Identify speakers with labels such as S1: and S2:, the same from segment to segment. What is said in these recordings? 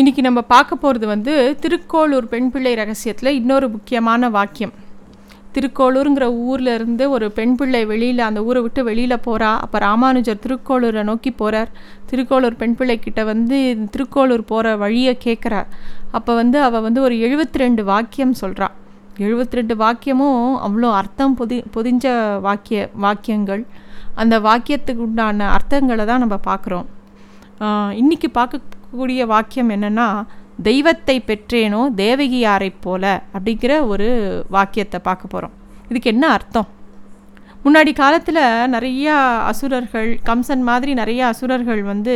S1: இன்றைக்கி நம்ம பார்க்க போகிறது வந்து திருக்கோளூர் பெண் பிள்ளை ரகசியத்தில் இன்னொரு முக்கியமான வாக்கியம். திருக்கோளூருங்கிற ஊரில் இருந்து ஒரு பெண் பிள்ளை வெளியில் அந்த ஊரை விட்டு வெளியில் போகிறா அப்போ ராமானுஜர் திருக்கோளூரை நோக்கி போகிறார் திருக்கோளூர் பெண் பிள்ளை கிட்ட வந்து திருக்கோளூர் போகிற வழியை கேட்குறார் அப்போ வந்து அவள் வந்து ஒரு எழுபத்தி ரெண்டு வாக்கியம் சொல்கிறாள் எழுபத்தி ரெண்டு வாக்கியமும் அவ்வளோ அர்த்தம் பொதி பொதிஞ்ச வாக்கிய வாக்கியங்கள். அந்த வாக்கியத்துக்கு உண்டான அர்த்தங்களை தான் நம்ம பார்க்குறோம். இன்றைக்கி பார்க்க பார்க்கக்கூடிய வாக்கியம் என்னென்னா தெய்வத்தை பெற்றேனோ தேவகியாரைப் போல அப்படிங்கிற ஒரு வாக்கியத்தை பார்க்க போகிறோம் இதுக்கு என்ன அர்த்தம்? முன்னாடி காலத்தில் நிறையா அசுரர்கள் கம்சன் மாதிரி நிறைய அசுரர்கள் வந்து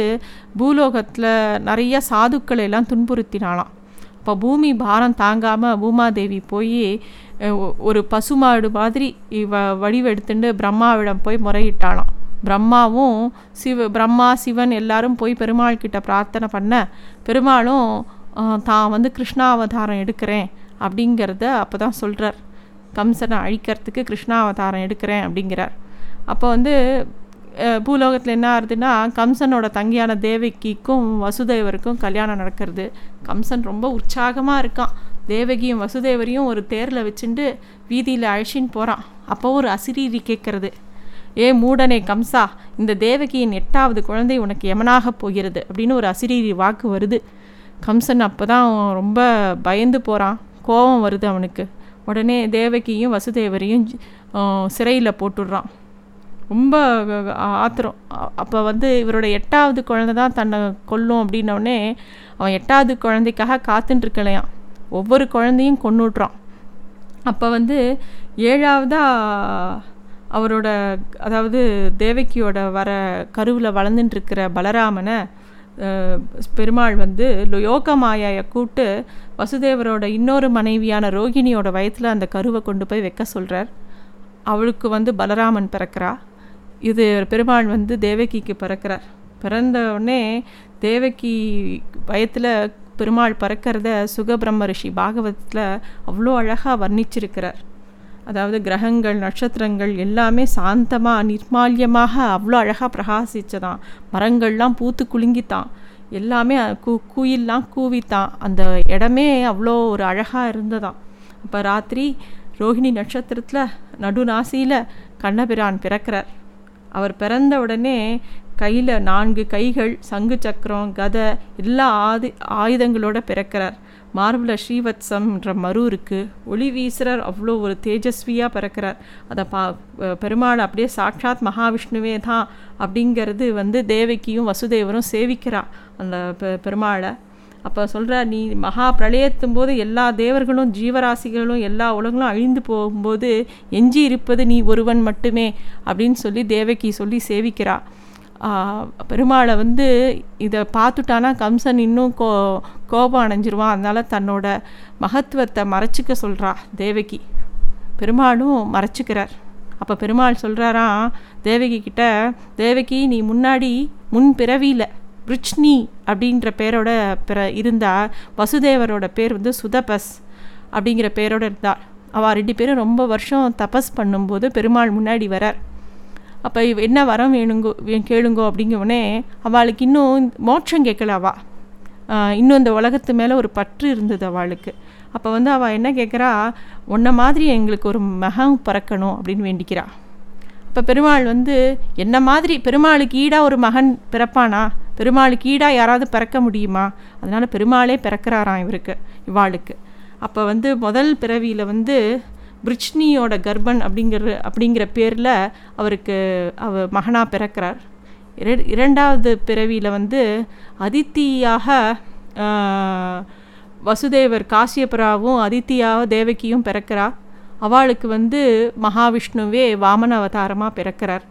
S1: பூலோகத்தில் நிறைய சாதுக்களை எல்லாம் துன்புறுத்தினாலாம் இப்போ பூமி பாரம் தாங்காமல் பூமாதேவி போய் ஒரு பசுமாடு மாதிரி வ வடிவெடுத்துட்டு பிரம்மாவிடம் போய் முறையிட்டாலாம் பிரம்மாவும் சிவ பிரம்மா சிவன் எல்லாரும் போய் பெருமாள் கிட்ட பிரார்த்தனை பண்ண பெருமாளும் தான் வந்து கிருஷ்ணாவதாரம் எடுக்கிறேன் அப்படிங்கிறத அப்போ தான் சொல்கிறார் கம்சனை அழிக்கிறதுக்கு கிருஷ்ணாவதாரம் எடுக்கிறேன் அப்படிங்கிறார். அப்போ வந்து பூலோகத்தில் என்ன ஆகுதுன்னா கம்சனோட தங்கியான தேவகிக்கும் வசுதேவருக்கும் கல்யாணம் நடக்கிறது. கம்சன் ரொம்ப உற்சாகமாக இருக்கான். தேவகியும் வசுதேவரையும் ஒரு தேரில் வச்சுட்டு வீதியில் அழிச்சின்னு போகிறான் அப்போ ஒரு அசிரீரி கேட்குறது ஏ மூடனே கம்சா இந்த தேவகியின் எட்டாவது குழந்தை உனக்கு எமனாகப் போகிறது அப்படின்னு ஒரு அசிரீரி வாக்கு வருது. கம்சன் அப்போ தான் ரொம்ப பயந்து போகிறான் கோபம் வருது அவனுக்கு. உடனே தேவகியும் வசுதேவரையும் சிறையில் போட்டுடுறான். ரொம்ப ஆத்திரம். அப்போ வந்து இவரோட எட்டாவது குழந்தை தான் தன்னை கொல்லும் அப்படின்னோடனே அவன் எட்டாவது குழந்தைக்காக காத்துட்டுருக்கலையாம் ஒவ்வொரு குழந்தையும் கொண்டுட்றான் அப்போ வந்து ஏழாவதாக அவரோட அதாவது தேவகியோட வர கருவில் வளர்ந்துட்டுருக்கிற பலராமனை பெருமாள் வந்து யோக மாயாயை கூப்பிட்டு வசுதேவரோட இன்னொரு மனைவியான ரோகிணியோட வயத்தில் அந்த கருவை கொண்டு போய் வைக்க சொல்கிறார் அவளுக்கு வந்து பலராமன் பிறக்கிறா. இது பெருமாள் வந்து தேவகிக்கு பிறக்கிறார். பிறந்த உடனே தேவகி வயத்தில் பெருமாள் பறக்கிறத சுகபிரம்ம ரிஷி பாகவதத்தில் அவ்வளோ அழகாக வர்ணிச்சிருக்கிறார். அதாவது கிரகங்கள் நட்சத்திரங்கள் எல்லாமே சாந்தமாக நிர்மால்யமாக அவ்வளோ அழகாக பிரகாசிச்சதான் மரங்கள்லாம் பூத்து குலுங்கித்தான். எல்லாமே கூ கூயில்லாம் கூவித்தான். அந்த இடமே அவ்வளோ ஒரு அழகாக இருந்ததாம். அப்போ ராத்திரி ரோஹிணி நட்சத்திரத்தில் நடுநாசியில் கண்ணபிரான் பிறக்கிறார். அவர் பிறந்த உடனே கையில் நான்கு கைகள் சங்கு சக்கரம் கதை எல்லா ஆதி ஆயுதங்களோடு பிறக்கிறார். மார்பில் ஸ்ரீவத்சம்ன்ற மரு இருக்குது ஒளி வீசுறார் அவ்வளோ ஒரு தேஜஸ்வியாக பிறக்கிறார். அதை பா பெருமாள் அப்படியே சாட்சாத் மகாவிஷ்ணுவே தான் அப்படிங்கிறது வந்து தேவகியும் வசுதேவரும் சேவிக்கிறா அந்த பெ பெருமாளை. அப்போ சொல்கிற நீ மகா பிரளயத்தும் போது எல்லா தேவர்களும் ஜீவராசிகளும் எல்லா உலகங்களும் அழிந்து போகும்போது எஞ்சி இருப்பது நீ ஒருவன் மட்டுமே அப்படின்னு சொல்லி தேவகி சொல்லி சேவிக்கிறா. பெருமாளை வந்து இதை பார்த்துட்டானா கம்சன் இன்னும் கோ கோபம் அடைஞ்சிருவான். அதனால் தன்னோட மகத்துவத்தை மறைச்சிக்க சொல்கிறா தேவகி. பெருமாளும் மறைச்சிக்கிறார். அப்போ பெருமாள் சொல்கிறாராம் தேவகி கிட்ட தேவகி நீ முன்னாடி முன் பிறவியில் ருச்னி அப்படின்ற பேரோட பிற இருந்தால் வசுதேவரோட பேர் வந்து சுதபஸ் அப்படிங்கிற பேரோட இருந்தாள். அவள் ரெண்டு பேரும் ரொம்ப வருஷம் தபஸ் பண்ணும்போது பெருமாள் முன்னாடி வரார். அப்போ என்ன வரம் வேணுங்கோ கேளுங்கோ அப்படிங்கவுடனே அவளுக்கு இன்னும் மோட்சம் கேட்கல அவள் இன்னும் இந்த உலகத்து மேலே ஒரு பற்று இருந்தது அவளுக்கு. அப்போ வந்து அவள் என்ன கேட்குறா உன்ன மாதிரி எங்களுக்கு ஒரு மகம் பிறக்கணும் அப்படின்னு வேண்டிக்கிறா. இப்போ பெருமாள் வந்து என்ன மாதிரி பெருமாளுக்கு ஈடாக ஒரு மகன் பிறப்பானா? பெருமாளுக்கு ஈடாக யாராவது பிறக்க முடியுமா? அதனால் பெருமாளே பிறக்கிறாராம் இவருக்கு இவாளுக்கு. அப்போ வந்து முதல் பிறவியில் வந்து பிரிச்னியோட கர்ப்பன் அப்படிங்கிற அப்படிங்கிற பேரில் அவருக்கு அவ மகனாக பிறக்கிறார். இரண்டாவது பிறவியில் வந்து அதித்தியாக வசுதேவர் காசியபராவும் அதித்தியாக தேவகியும் பிறக்கிறா. அவளுக்கு வந்து மகாவிஷ்ணுவே வாமன அவதாரமாக பிறக்கிறார்.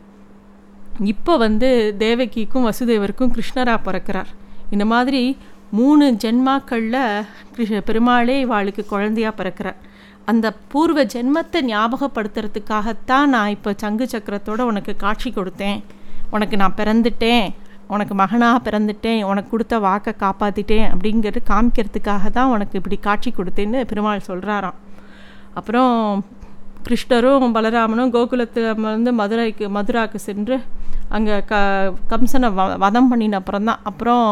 S1: இப்போ வந்து தேவகிக்கும் வசுதேவருக்கும் கிருஷ்ணராக பிறக்கிறார். இந்த மாதிரி மூணு ஜென்மாக்களில் கிருஷ்ண பெருமாளே இவாளுக்கு குழந்தையாக பிறக்கிறார். அந்த பூர்வ ஜென்மத்தை ஞாபகப்படுத்துறதுக்காகத்தான் நான் இப்போ சங்கு சக்கரத்தோடு உனக்கு காட்சி கொடுத்தேன். உனக்கு நான் பிறந்துட்டேன். உனக்கு மகனாக பிறந்துட்டேன். உனக்கு கொடுத்த வாக்கை காப்பாற்றிட்டேன் அப்படிங்கிறது காமிக்கிறதுக்காக தான் உனக்கு இப்படி காட்சி கொடுத்தேன்னு பெருமாள் சொல்கிறாராம் அப்புறம் கிருஷ்ணரும் பலராமனும் கோகுலத்தில் வந்து மதுரைக்கு மதுராவுக்கு சென்று அங்கே க கம்சனை வ வதம் பண்ணின அப்புறம் தான் அப்புறம்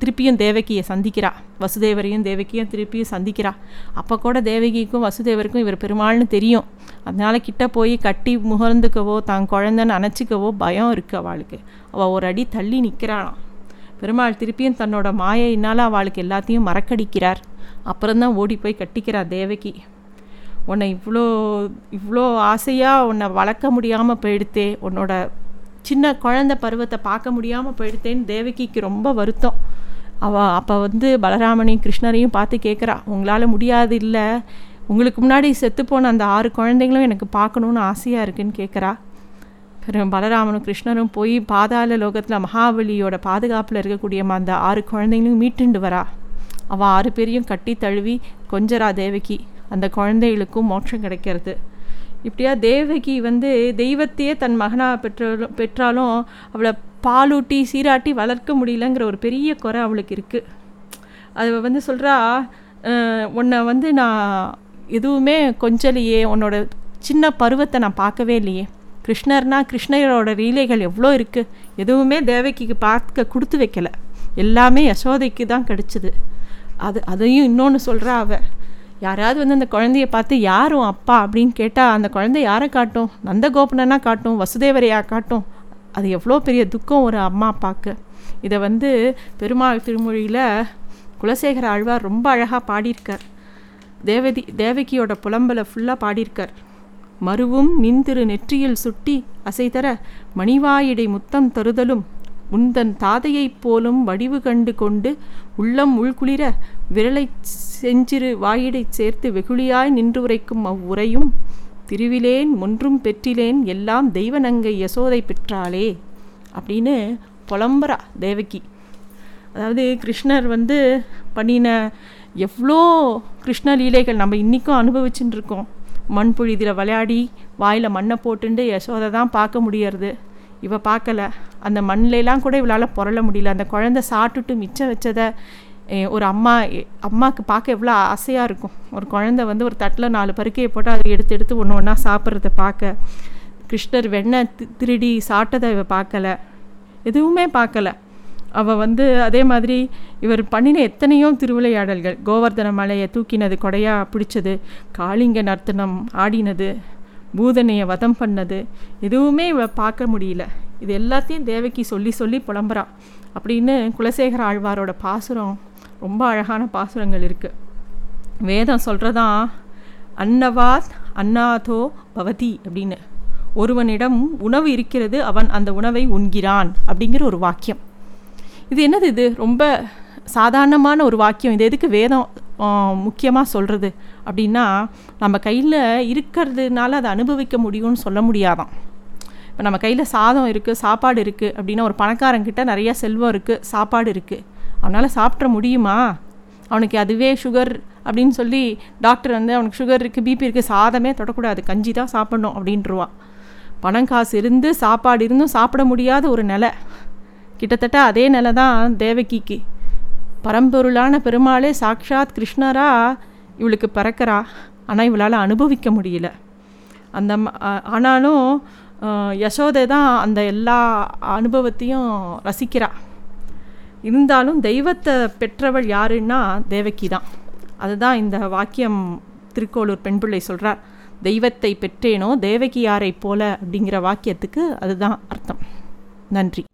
S1: திருப்பியும் தேவகியை சந்திக்கிறா. வசுதேவரையும் தேவகியும் திருப்பியும் சந்திக்கிறா. அப்போ கூட தேவகிக்கும் வசுதேவருக்கும் இவர் பெருமாள்னு தெரியும். அதனால் கிட்ட போய் கட்டி முகர்ந்துக்கவோ தான் குழந்தைன்னு அணைச்சிக்கவோ பயம் இருக்குது அவளுக்கு. அவள் ஒரு அடி தள்ளி நிற்கிறாளாம் பெருமாள் திருப்பியும் தன்னோட மாயையினால் அவளுக்கு எல்லாத்தையும் மறக்கடிக்கிறார். அப்புறம்தான் ஓடி போய் கட்டிக்கிறார் தேவகி. உன்னை இவ்வளோ இவ்வளோ ஆசையாக உன்னை வளர்க்க முடியாமல் போயிடுத்தே. உன்னோட சின்ன குழந்த பருவத்தை பார்க்க முடியாமல் போயிடுத்தேன்னு தேவகிக்கு ரொம்ப வருத்தம். அவள் அப்போ வந்து பலராமனையும் கிருஷ்ணரையும் பார்த்து கேட்குறா உங்களால் முடியாது இல்லை. உங்களுக்கு முன்னாடி செத்துப்போன அந்த ஆறு குழந்தைங்களும் எனக்கு பார்க்கணுன்னு ஆசையாக இருக்குன்னு கேட்குறா பலராமனும் கிருஷ்ணரும் போய் பாதாள லோகத்தில் மகாபலியோட பாதுகாப்பில் இருக்கக்கூடிய அந்த ஆறு குழந்தைங்களும் மீட்டுண்டு வரா. அவள் ஆறு பேரையும் கட்டி தழுவி கொஞ்சரா தேவகி அந்த குழந்தைகளுக்கும் மோட்சம் கிடைக்கிறது. இப்படியா தேவகி வந்து தெய்வத்தையே தன் மகனாக பெற்றாலும் பெற்றாலும் அவளை பாலூட்டி சீராட்டி வளர்க்க முடியலங்கிற ஒரு பெரிய குறை அவளுக்கு இருக்குது அது வந்து சொல்கிறா உன்னை வந்து நான் எதுவுமே கொஞ்சலையே உன்னோட சின்ன பருவத்தை நான் பார்க்கவே இல்லையே. கிருஷ்ணர்னா கிருஷ்ணரோட ரீலைகள் எவ்வளோ இருக்குது எதுவுமே தேவகிக்கு பார்க்க கொடுத்து வைக்கலை. எல்லாமே யசோதைக்கு தான் கிடச்சிது. அது அதையும் இன்னொன்று சொல்கிறா அவள் யாராவது வந்து அந்த குழந்தைய பார்த்து யாரும் அப்பா? அப்படின்னு கேட்டால் அந்த குழந்தை யாரை காட்டும்? நந்தகோபனனாக காட்டும்? வசுதேவரையா காட்டும்? அது எவ்வளோ பெரிய துக்கம் ஒரு அம்மா அப்பாவுக்கு இதை வந்து பெருமாள் திருமொழியில் குலசேகர ஆழ்வார் ரொம்ப அழகாக பாடியிருக்கார். தேவதி தேவகியோட புலம்பலை ஃபுல்லாக பாடியிருக்கார். மருவும் நின்திரு நெற்றியில் சுட்டி அசைதர மணிவாயிடை முத்தம் தருதலும் உந்தன் தாதையைப் போலும் வடிவு கண்டு கொண்டு உள்ளம் உள்குளிர விரலை செஞ்சிறு வாயிடைச் சேர்த்து வெகுளியாய் நின்று உரைக்கும் அவ்வுரையும் திருவிலேன் ஒன்றும் பெற்றிலேன் எல்லாம் தெய்வநங்கை யசோதை பெற்றாளே அப்படின்னு புலம்புறா தேவகி. அதாவது கிருஷ்ணர் வந்து பண்ணின எவ்வளோ கிருஷ்ண லீலைகள் நம்ம இன்றைக்கும் அனுபவிச்சுட்டு இருக்கோம். மண் புழுதியில் விளையாடி வாயில் மண்ணை போட்டுண்டு யசோதை தான் பார்க்க முடியறது. இவள் பார்க்கல. அந்த மண்ணிலலாம் கூட இவளால் புரள முடியல. அந்த குழந்த சாப்பிட்டுட்டு மிச்சம் வச்சதை ஒரு அம்மா அம்மாவுக்கு பார்க்க எவ்வளோ ஆசையாக இருக்கும். ஒரு குழந்த வந்து ஒரு தட்டில் நாலு பருக்கையை போட்டு அதை எடுத்து எடுத்து ஒன்று ஒன்றா சாப்பிட்றத பார்க்க. கிருஷ்ணர் வெண்ணெய் திருடி சாப்பிட்டதை இவ பார்க்கல. எதுவுமே பார்க்கல. அவள் வந்து அதே மாதிரி இவர் பண்ணின எத்தனையோ திருவிளையாடல்கள். கோவர்தன மலையை தூக்கினது கொடையாக பிடிச்சது காளிங்க நர்த்தனம் ஆடினது பூதனையை வதம் பண்ணது. எதுவுமே இவ பார்க்க முடியல. இது எல்லாத்தையும் தேவகி சொல்லி சொல்லி புலம்புறா. அப்படின்னு குலசேகர ஆழ்வாரோட பாசுரம் ரொம்ப அழகான பாசுரங்கள் இருக்குது வேதம் சொல்கிறதான் அன்னவாத் அன்னாதோ பவதி அப்படின்னு. ஒருவனிடம் உணவு இருக்கிறது அவன் அந்த உணவை உண்கிறான் அப்படிங்கிற ஒரு வாக்கியம். இது என்னது இது? ரொம்ப சாதாரணமான ஒரு வாக்கியம். இது எதுக்கு வேதம் முக்கியமாக சொல்கிறது அப்படின்னா நம்ம கையில் இருக்கிறதுனால அதை அனுபவிக்க முடியும்னு சொல்ல முடியாதான். இப்போ நம்ம கையில் சாதம் இருக்குது சாப்பாடு இருக்குது அப்படின்னா ஒரு பணக்காரங்கிட்ட நிறையா செல்வம் இருக்குது சாப்பாடு இருக்குது அவனால் சாப்பிட்ற முடியுமா? அவனுக்கு அதுவே சுகர் அப்படின்னு சொல்லி டாக்டர் வந்து அவனுக்கு சுகர் இருக்குது பிபி இருக்குது சாதமே தொடக்கூடாது. கஞ்சி தான் சாப்பிட்ணும் அப்படின்ட்டுருவான் பணம் காசு இருந்து சாப்பாடு இருந்தும் சாப்பிட முடியாத ஒரு நிலை. கிட்டத்தட்ட அதே நிலை தான் தேவகிக்கு. பரம்பொருளான பெருமாளே சாக்ஷாத் கிருஷ்ணரா இவளுக்கு பிறக்கிறா. ஆனால் இவளால் அனுபவிக்க முடியல. அந்த ஆனாலும் யசோதை தான் அந்த எல்லா அனுபவத்தையும் ரசிக்கிறா. இருந்தாலும் தெய்வத்தை பெற்றவள் யாருன்னா தேவகி தான். அதுதான் இந்த வாக்கியம் திருக்கோளூர் பெண்பிள்ளை சொல்கிறார் தெய்வத்தை பெற்றேனோ தேவகி யாரை போல அப்படிங்கிற வாக்கியத்துக்கு அதுதான் அர்த்தம். நன்றி.